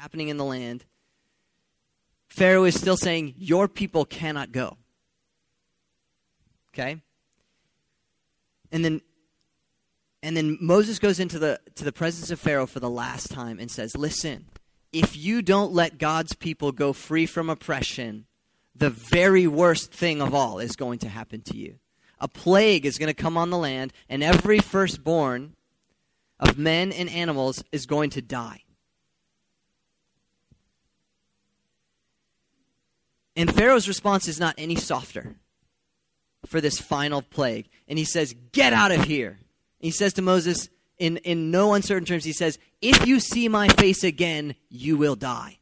happening in the land, Pharaoh is still saying, Your people cannot go. Okay? And then and then Moses goes into the to the presence of Pharaoh for the last time and says, "Listen, if you don't let God's people go free from oppression, the very worst thing of all is going to happen to you. A plague is going to come on the land, and every firstborn of men and animals is going to die." And Pharaoh's response is not any softer for this final plague. And he says, Get out of here. He says to Moses, in, in no uncertain terms, he says, If you see my face again, you will die.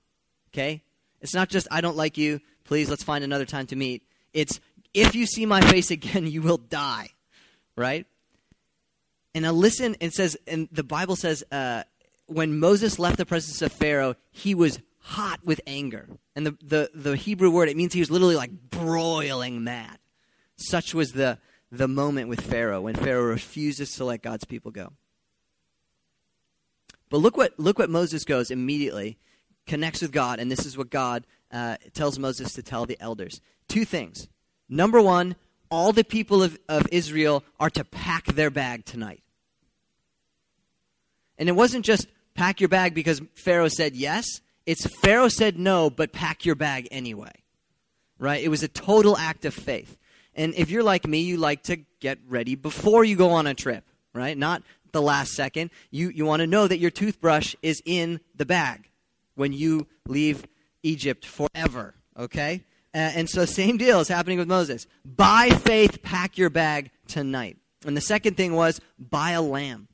Okay? It's not just, I don't like you, please let's find another time to meet. It's, if you see my face again, you will die. Right? And now listen, it says, and the Bible says, uh, when Moses left the presence of Pharaoh, he was hot with anger. And the, the, the Hebrew word, it means he was literally like broiling mad. Such was the, the moment with Pharaoh when Pharaoh refuses to let God's people go. But look what, look what Moses goes immediately, connects with God, and this is what God uh, tells Moses to tell the elders. Two things. Number one, all the people of, of Israel are to pack their bag tonight. And it wasn't just pack your bag because Pharaoh said yes, it's Pharaoh said no, but pack your bag anyway. Right? It was a total act of faith. And if you're like me, you like to get ready before you go on a trip, right? Not the last second. You, you want to know that your toothbrush is in the bag when you leave Egypt forever, okay? Uh, and so, same deal is happening with Moses. By faith, pack your bag tonight. And the second thing was buy a lamb.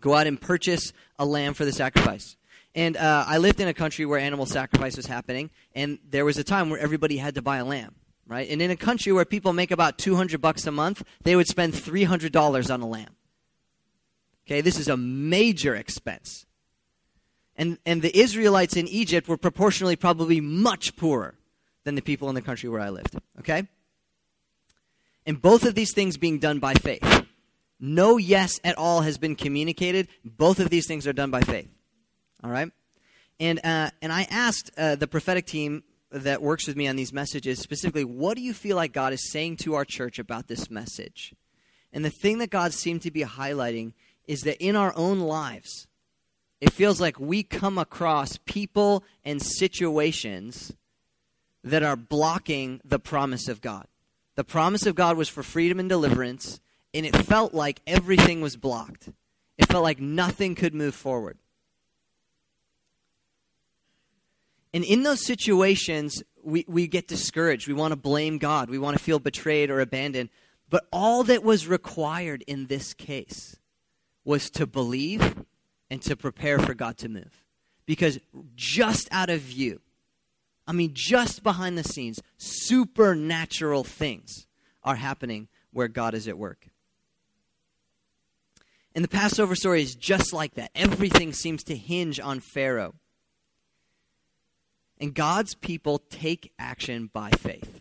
Go out and purchase a lamb for the sacrifice. And uh, I lived in a country where animal sacrifice was happening, and there was a time where everybody had to buy a lamb right? And in a country where people make about 200 bucks a month, they would spend $300 on a lamb. Okay, this is a major expense. And, and the Israelites in Egypt were proportionally probably much poorer than the people in the country where I lived. Okay? And both of these things being done by faith. No yes at all has been communicated. Both of these things are done by faith. All right? And, uh, and I asked uh, the prophetic team that works with me on these messages specifically, what do you feel like God is saying to our church about this message? And the thing that God seemed to be highlighting is that in our own lives, it feels like we come across people and situations that are blocking the promise of God. The promise of God was for freedom and deliverance, and it felt like everything was blocked. It felt like nothing could move forward. And in those situations, we, we get discouraged. We want to blame God. We want to feel betrayed or abandoned. But all that was required in this case was to believe and to prepare for God to move. Because just out of view, I mean, just behind the scenes, supernatural things are happening where God is at work. And the Passover story is just like that. Everything seems to hinge on Pharaoh. And God's people take action by faith.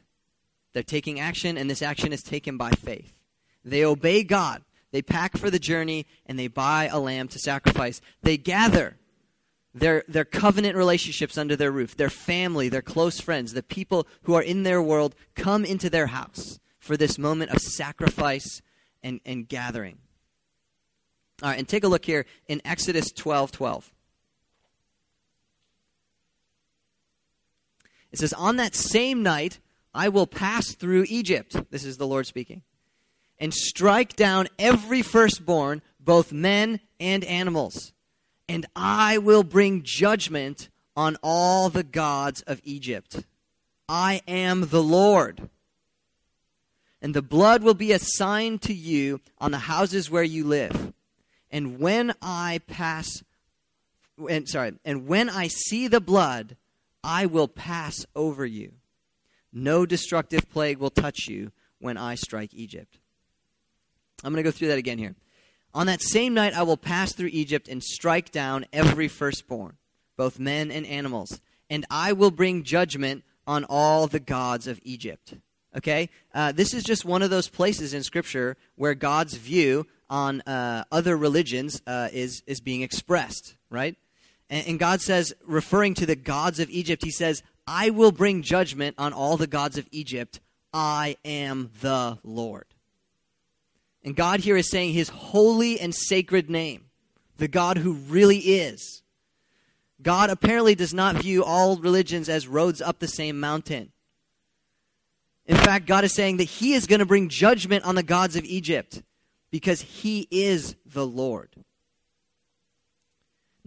They're taking action, and this action is taken by faith. They obey God. They pack for the journey, and they buy a lamb to sacrifice. They gather their, their covenant relationships under their roof, their family, their close friends, the people who are in their world come into their house for this moment of sacrifice and, and gathering. All right, and take a look here in Exodus 12 12. It says, On that same night, I will pass through Egypt. This is the Lord speaking. And strike down every firstborn, both men and animals. And I will bring judgment on all the gods of Egypt. I am the Lord. And the blood will be a sign to you on the houses where you live. And when I pass, and sorry, and when I see the blood, I will pass over you. No destructive plague will touch you when I strike Egypt. I'm going to go through that again here. On that same night, I will pass through Egypt and strike down every firstborn, both men and animals, and I will bring judgment on all the gods of Egypt. Okay? Uh, this is just one of those places in Scripture where God's view on uh, other religions uh, is, is being expressed, right? And, and God says, referring to the gods of Egypt, He says, I will bring judgment on all the gods of Egypt. I am the Lord. And God here is saying His holy and sacred name, the God who really is. God apparently does not view all religions as roads up the same mountain. In fact, God is saying that He is going to bring judgment on the gods of Egypt because He is the Lord.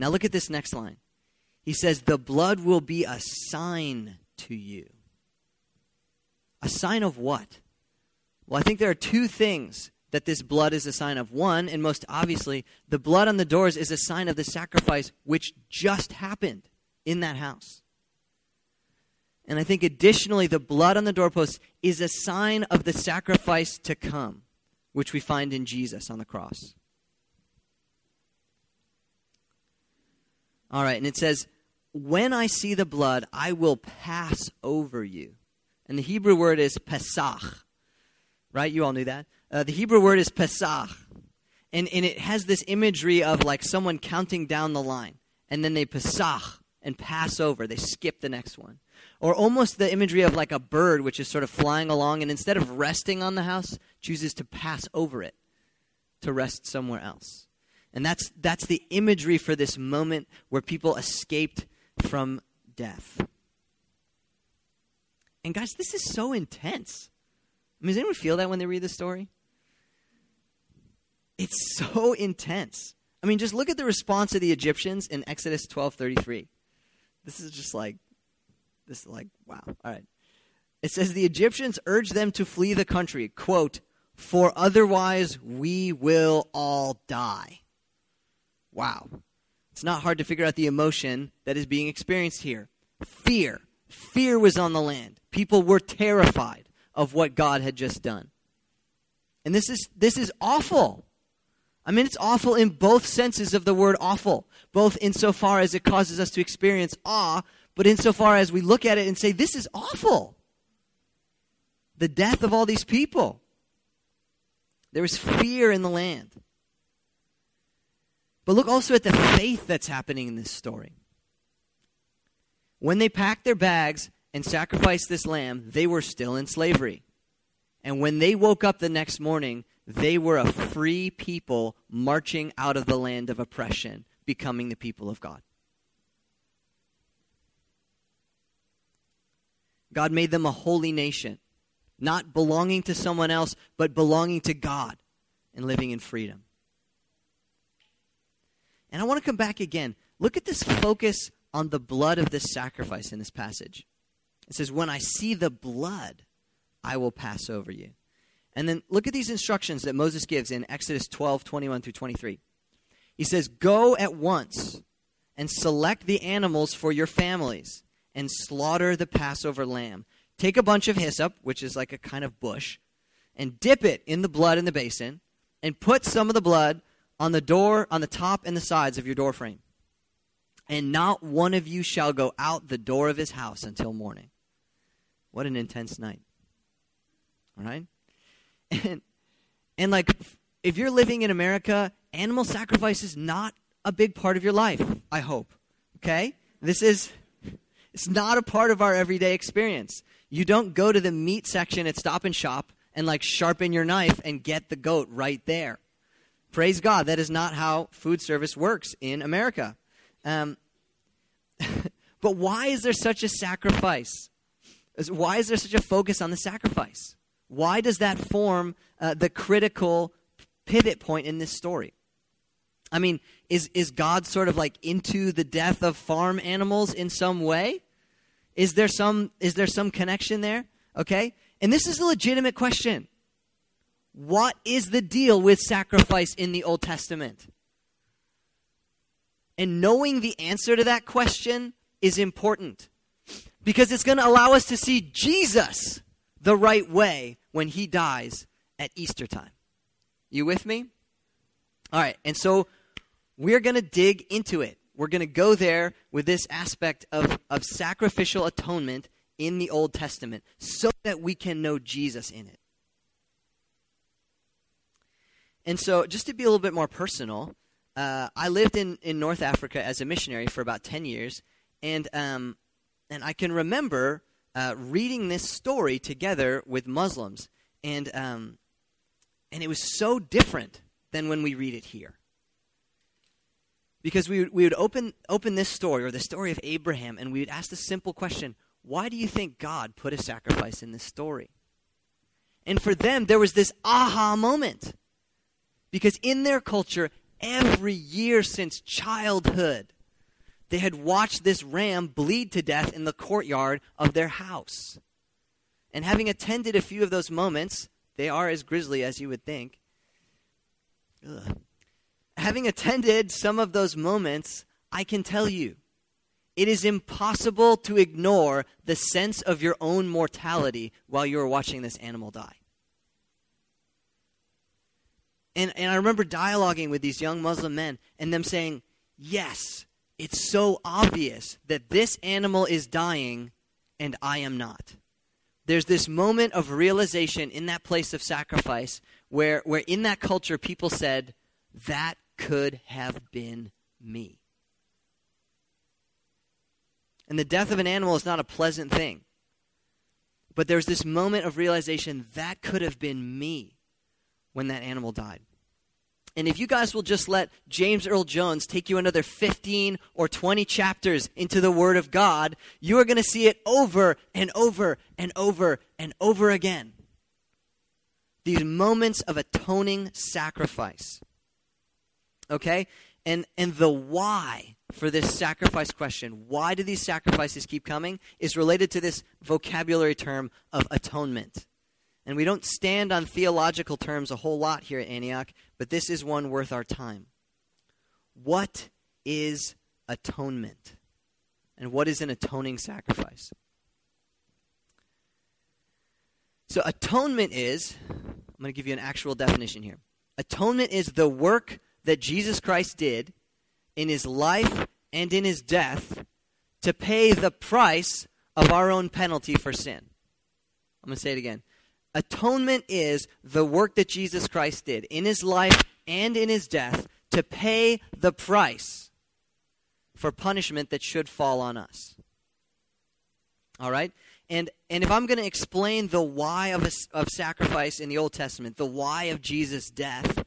Now, look at this next line. He says, The blood will be a sign to you. A sign of what? Well, I think there are two things that this blood is a sign of. One, and most obviously, the blood on the doors is a sign of the sacrifice which just happened in that house. And I think additionally, the blood on the doorpost is a sign of the sacrifice to come, which we find in Jesus on the cross. All right, and it says, When I see the blood, I will pass over you. And the Hebrew word is pesach, right? You all knew that. Uh, the Hebrew word is pesach. And, and it has this imagery of like someone counting down the line, and then they pesach and pass over. They skip the next one or almost the imagery of like a bird which is sort of flying along and instead of resting on the house chooses to pass over it to rest somewhere else and that's that's the imagery for this moment where people escaped from death and guys this is so intense I mean, does anyone feel that when they read the story it's so intense i mean just look at the response of the egyptians in exodus 12.33 this is just like this is like, wow. All right. It says the Egyptians urged them to flee the country, quote, for otherwise we will all die. Wow. It's not hard to figure out the emotion that is being experienced here. Fear. Fear was on the land. People were terrified of what God had just done. And this is this is awful. I mean, it's awful in both senses of the word awful, both insofar as it causes us to experience awe, but insofar as we look at it and say, this is awful. The death of all these people. There was fear in the land. But look also at the faith that's happening in this story. When they packed their bags and sacrificed this lamb, they were still in slavery. And when they woke up the next morning, they were a free people marching out of the land of oppression, becoming the people of God. God made them a holy nation, not belonging to someone else, but belonging to God and living in freedom. And I want to come back again. Look at this focus on the blood of this sacrifice in this passage. It says, When I see the blood, I will pass over you. And then look at these instructions that Moses gives in Exodus 12, 21 through 23. He says, Go at once and select the animals for your families and slaughter the Passover lamb. Take a bunch of hyssop, which is like a kind of bush, and dip it in the blood in the basin, and put some of the blood on the door, on the top and the sides of your door frame. And not one of you shall go out the door of his house until morning. What an intense night. All right? And, and like, if you're living in America, animal sacrifice is not a big part of your life, I hope. Okay? This is it's not a part of our everyday experience. You don't go to the meat section at Stop and Shop and like sharpen your knife and get the goat right there. Praise God, that is not how food service works in America. Um, but why is there such a sacrifice? Why is there such a focus on the sacrifice? Why does that form uh, the critical pivot point in this story? I mean, is, is God sort of like into the death of farm animals in some way? Is there some, is there some connection there? Okay? And this is a legitimate question. What is the deal with sacrifice in the Old Testament? And knowing the answer to that question is important because it's going to allow us to see Jesus the right way when he dies at Easter time. You with me? All right, and so we're going to dig into it. We're going to go there with this aspect of, of sacrificial atonement in the Old Testament so that we can know Jesus in it. And so, just to be a little bit more personal, uh, I lived in, in North Africa as a missionary for about 10 years, and, um, and I can remember uh, reading this story together with Muslims, and, um, and it was so different than when we read it here. Because we, we would open, open this story, or the story of Abraham, and we would ask the simple question why do you think God put a sacrifice in this story? And for them, there was this aha moment. Because in their culture, every year since childhood, they had watched this ram bleed to death in the courtyard of their house. And having attended a few of those moments, they are as grisly as you would think. Ugh. Having attended some of those moments, I can tell you, it is impossible to ignore the sense of your own mortality while you are watching this animal die. And, and I remember dialoguing with these young Muslim men and them saying, Yes, it's so obvious that this animal is dying and I am not. There's this moment of realization in that place of sacrifice where, where in that culture people said, That could have been me. And the death of an animal is not a pleasant thing. But there's this moment of realization that could have been me when that animal died. And if you guys will just let James Earl Jones take you another 15 or 20 chapters into the Word of God, you are going to see it over and over and over and over again. These moments of atoning sacrifice. Okay? And, and the why for this sacrifice question, why do these sacrifices keep coming, is related to this vocabulary term of atonement. And we don't stand on theological terms a whole lot here at Antioch, but this is one worth our time. What is atonement? And what is an atoning sacrifice? So, atonement is, I'm going to give you an actual definition here. Atonement is the work that Jesus Christ did in his life and in his death to pay the price of our own penalty for sin. I'm going to say it again. Atonement is the work that Jesus Christ did in his life and in his death to pay the price for punishment that should fall on us. All right? And, and if I'm going to explain the why of, a, of sacrifice in the Old Testament, the why of Jesus' death,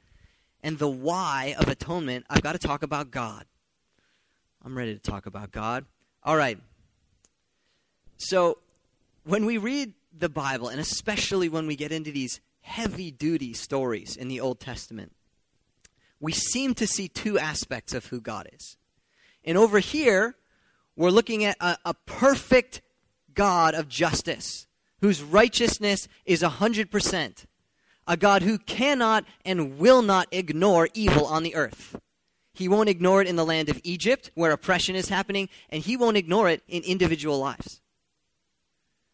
and the why of atonement, I've got to talk about God. I'm ready to talk about God. All right. So, when we read the Bible, and especially when we get into these heavy duty stories in the Old Testament, we seem to see two aspects of who God is. And over here, we're looking at a, a perfect God of justice, whose righteousness is 100%. A God who cannot and will not ignore evil on the earth. He won't ignore it in the land of Egypt, where oppression is happening, and he won't ignore it in individual lives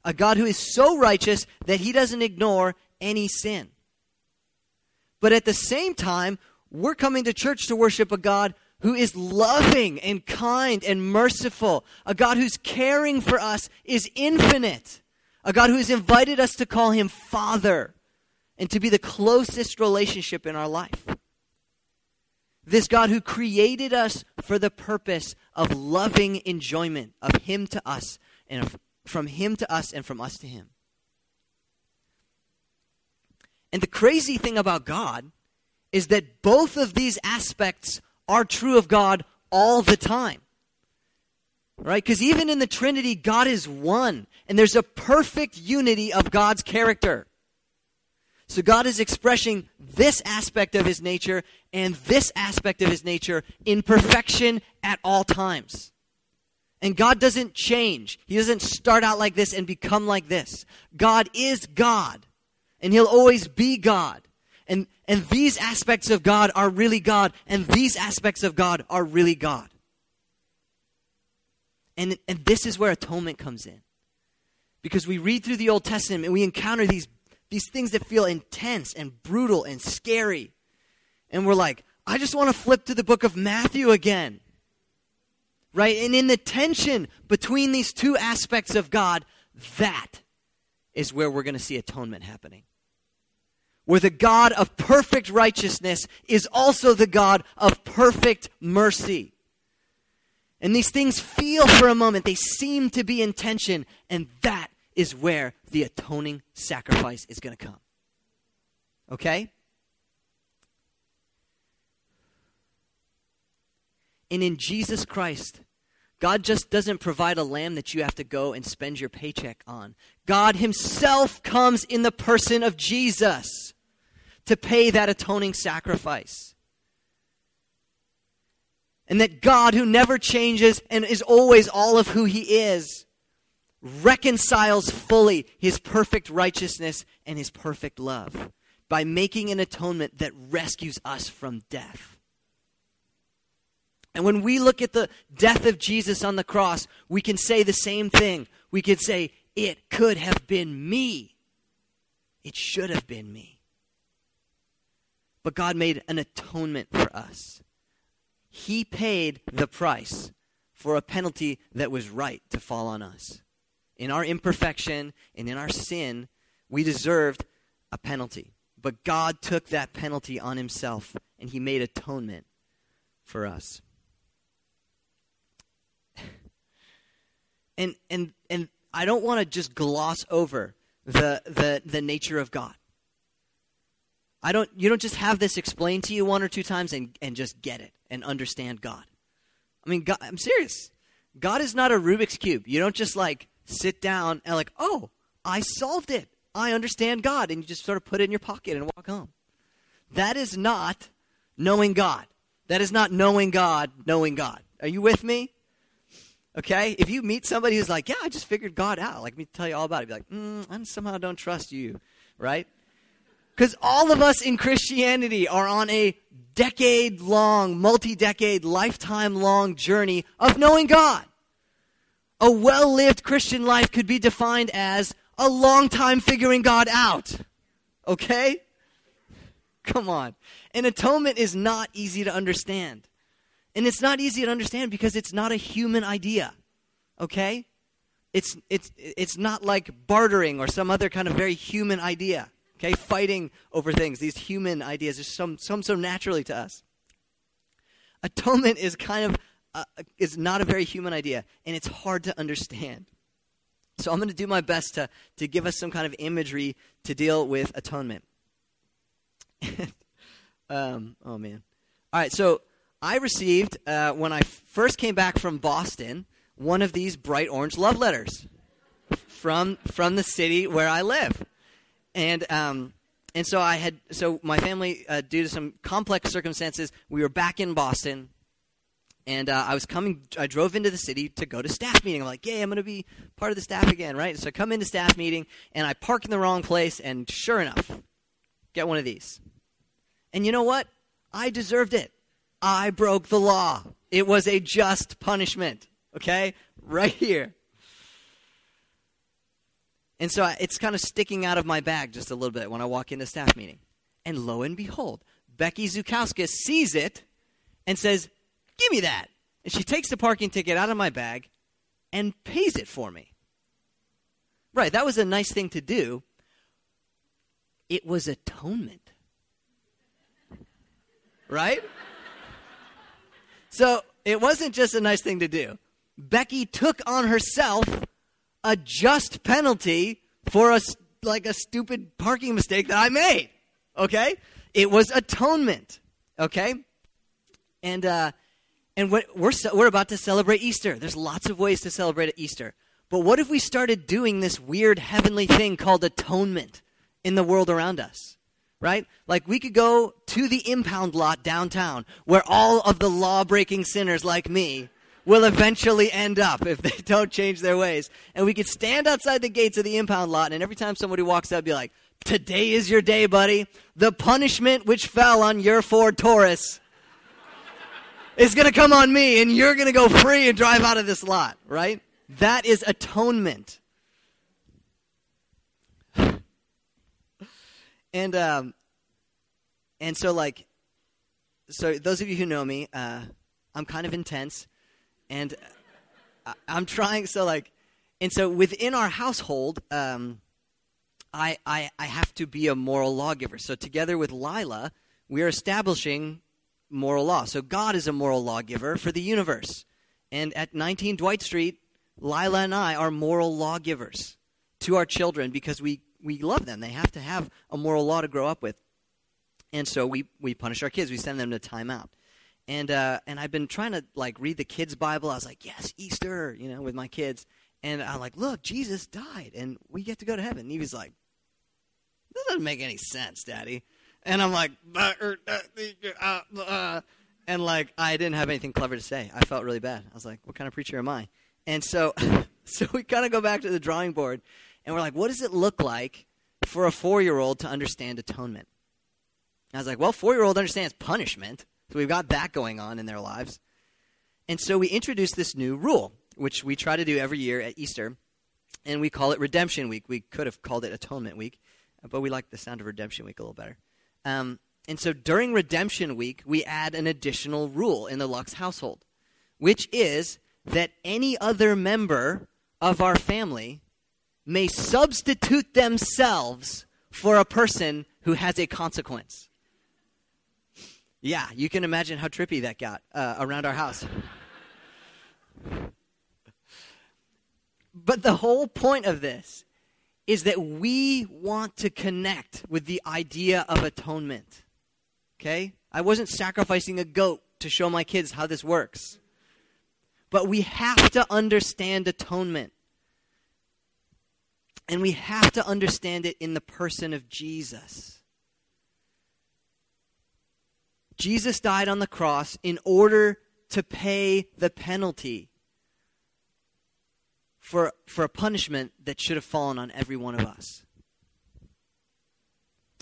a God who is so righteous that he doesn't ignore any sin. But at the same time, we're coming to church to worship a God who is loving and kind and merciful, a God who's caring for us is infinite, a God who has invited us to call him Father and to be the closest relationship in our life. This God who created us for the purpose of loving enjoyment of him to us and of from him to us and from us to him. And the crazy thing about God is that both of these aspects are true of God all the time. Right? Because even in the Trinity, God is one, and there's a perfect unity of God's character. So God is expressing this aspect of his nature and this aspect of his nature in perfection at all times. And God doesn't change. He doesn't start out like this and become like this. God is God, and He'll always be God. And, and these aspects of God are really God, and these aspects of God are really God. And, and this is where atonement comes in. Because we read through the Old Testament and we encounter these, these things that feel intense and brutal and scary. And we're like, I just want to flip to the book of Matthew again right? And in the tension between these two aspects of God, that is where we're going to see atonement happening. where the God of perfect righteousness is also the God of perfect mercy. And these things feel for a moment, they seem to be in tension, and that is where the atoning sacrifice is going to come. Okay? And in Jesus Christ, God just doesn't provide a lamb that you have to go and spend your paycheck on. God Himself comes in the person of Jesus to pay that atoning sacrifice. And that God, who never changes and is always all of who He is, reconciles fully His perfect righteousness and His perfect love by making an atonement that rescues us from death. And when we look at the death of Jesus on the cross, we can say the same thing. We could say, It could have been me. It should have been me. But God made an atonement for us. He paid the price for a penalty that was right to fall on us. In our imperfection and in our sin, we deserved a penalty. But God took that penalty on himself and he made atonement for us. And and and I don't want to just gloss over the the the nature of God. I don't you don't just have this explained to you one or two times and, and just get it and understand God. I mean God, I'm serious. God is not a Rubik's cube. You don't just like sit down and like, "Oh, I solved it. I understand God." And you just sort of put it in your pocket and walk home. That is not knowing God. That is not knowing God, knowing God. Are you with me? Okay? If you meet somebody who's like, yeah, I just figured God out, like me tell you all about it, be like, mm, I somehow don't trust you, right? Because all of us in Christianity are on a decade long, multi decade, lifetime long journey of knowing God. A well lived Christian life could be defined as a long time figuring God out. Okay? Come on. And atonement is not easy to understand. And it's not easy to understand because it's not a human idea. Okay? It's, it's, it's not like bartering or some other kind of very human idea. Okay? Fighting over things. These human ideas just some, some so naturally to us. Atonement is kind of uh, is not a very human idea, and it's hard to understand. So I'm going to do my best to, to give us some kind of imagery to deal with atonement. um, oh, man. All right, so I received, uh, when I first came back from Boston, one of these bright orange love letters from, from the city where I live. And, um, and so I had, so my family, uh, due to some complex circumstances, we were back in Boston. And uh, I was coming, I drove into the city to go to staff meeting. I'm like, yay, I'm going to be part of the staff again, right? So I come into staff meeting, and I park in the wrong place, and sure enough, get one of these. And you know what? I deserved it. I broke the law. It was a just punishment. Okay? Right here. And so it's kind of sticking out of my bag just a little bit when I walk into staff meeting. And lo and behold, Becky Zukauskas sees it and says, Give me that. And she takes the parking ticket out of my bag and pays it for me. Right, that was a nice thing to do. It was atonement. Right? So it wasn't just a nice thing to do. Becky took on herself a just penalty for a like a stupid parking mistake that I made. Okay, it was atonement. Okay, and uh, and we're we're about to celebrate Easter. There's lots of ways to celebrate Easter. But what if we started doing this weird heavenly thing called atonement in the world around us? Right? Like we could go to the impound lot downtown where all of the law breaking sinners like me will eventually end up if they don't change their ways. And we could stand outside the gates of the impound lot, and every time somebody walks up, be like, Today is your day, buddy. The punishment which fell on your Ford Taurus is going to come on me, and you're going to go free and drive out of this lot, right? That is atonement. And um, and so like, so those of you who know me, uh, I'm kind of intense, and I, am trying. So like, and so within our household, um, I, I, I have to be a moral lawgiver. So, together with Lila, we're establishing moral law. So, God is a moral lawgiver for the universe. And at 19 Dwight Street, Lila and I are moral lawgivers to our children because we, we love them. They have to have a moral law to grow up with. And so we, we punish our kids. We send them to timeout. And, uh, and I've been trying to like read the kids' Bible. I was like, yes, Easter, you know, with my kids. And I'm like, look, Jesus died and we get to go to heaven. And he was like, this doesn't make any sense, Daddy. And I'm like, uh, uh, and like I didn't have anything clever to say. I felt really bad. I was like, what kind of preacher am I? And so, so we kind of go back to the drawing board, and we're like, what does it look like for a four-year-old to understand atonement? And I was like, well, four-year-old understands punishment, so we've got that going on in their lives. And so we introduced this new rule, which we try to do every year at Easter, and we call it Redemption Week. We could have called it Atonement Week, but we like the sound of Redemption Week a little better. Um, and so during Redemption Week, we add an additional rule in the Lux household, which is that any other member of our family may substitute themselves for a person who has a consequence. Yeah, you can imagine how trippy that got uh, around our house. but the whole point of this is that we want to connect with the idea of atonement. Okay? I wasn't sacrificing a goat to show my kids how this works. But we have to understand atonement. And we have to understand it in the person of Jesus. Jesus died on the cross in order to pay the penalty for, for a punishment that should have fallen on every one of us.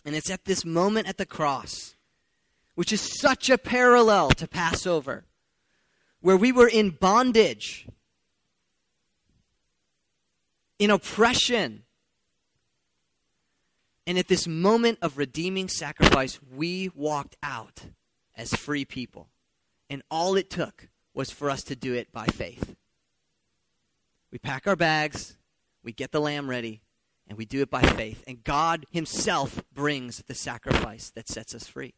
And it's at this moment at the cross, which is such a parallel to Passover, where we were in bondage, in oppression. And at this moment of redeeming sacrifice, we walked out as free people. And all it took was for us to do it by faith. We pack our bags, we get the lamb ready, and we do it by faith. And God Himself brings the sacrifice that sets us free.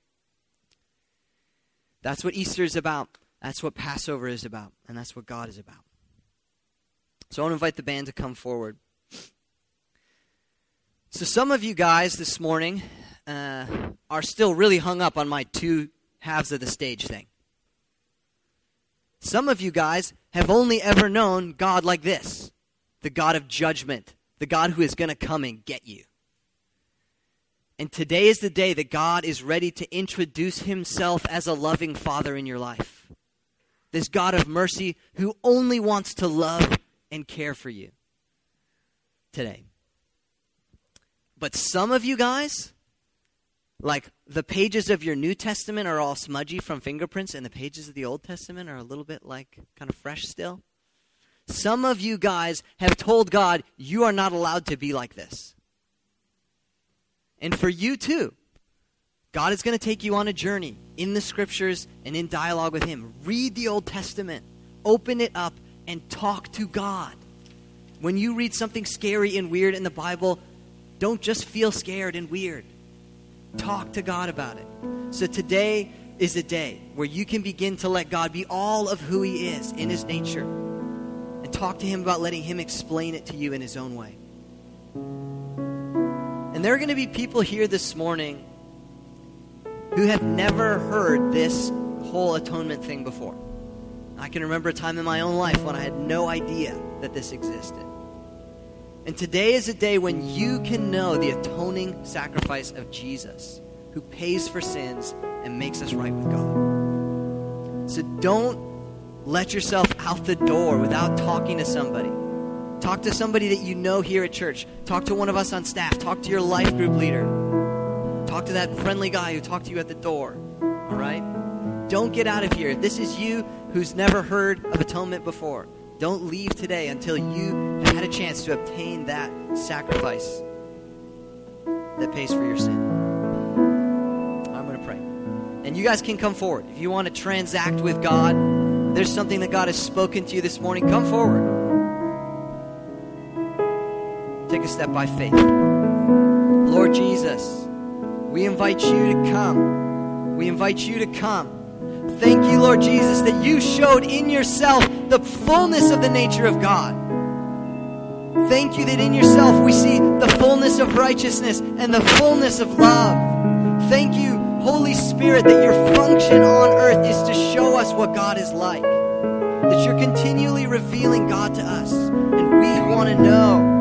That's what Easter is about. That's what Passover is about. And that's what God is about. So I want to invite the band to come forward. So, some of you guys this morning uh, are still really hung up on my two halves of the stage thing. Some of you guys have only ever known God like this the God of judgment, the God who is going to come and get you. And today is the day that God is ready to introduce himself as a loving father in your life. This God of mercy who only wants to love and care for you today. But some of you guys, like the pages of your New Testament are all smudgy from fingerprints, and the pages of the Old Testament are a little bit like kind of fresh still. Some of you guys have told God, you are not allowed to be like this. And for you too, God is going to take you on a journey in the scriptures and in dialogue with Him. Read the Old Testament, open it up, and talk to God. When you read something scary and weird in the Bible, don't just feel scared and weird. Talk to God about it. So today is a day where you can begin to let God be all of who He is in His nature and talk to Him about letting Him explain it to you in His own way. And there are going to be people here this morning who have never heard this whole atonement thing before. I can remember a time in my own life when I had no idea that this existed. And today is a day when you can know the atoning sacrifice of Jesus, who pays for sins and makes us right with God. So don't let yourself out the door without talking to somebody. Talk to somebody that you know here at church. Talk to one of us on staff. Talk to your life group leader. Talk to that friendly guy who talked to you at the door. All right? Don't get out of here. If this is you who's never heard of atonement before, don't leave today until you have had a chance to obtain that sacrifice that pays for your sin. I'm going to pray. And you guys can come forward. If you want to transact with God, there's something that God has spoken to you this morning, come forward. Take a step by faith. Lord Jesus, we invite you to come. We invite you to come. Thank you, Lord Jesus, that you showed in yourself the fullness of the nature of God. Thank you that in yourself we see the fullness of righteousness and the fullness of love. Thank you, Holy Spirit, that your function on earth is to show us what God is like. That you're continually revealing God to us, and we want to know.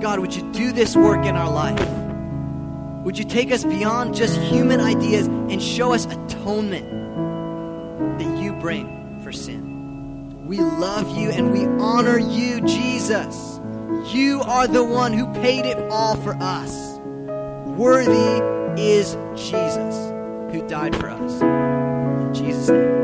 God, would you do this work in our life? Would you take us beyond just human ideas and show us atonement that you bring for sin? We love you and we honor you, Jesus. You are the one who paid it all for us. Worthy is Jesus who died for us. In Jesus' name.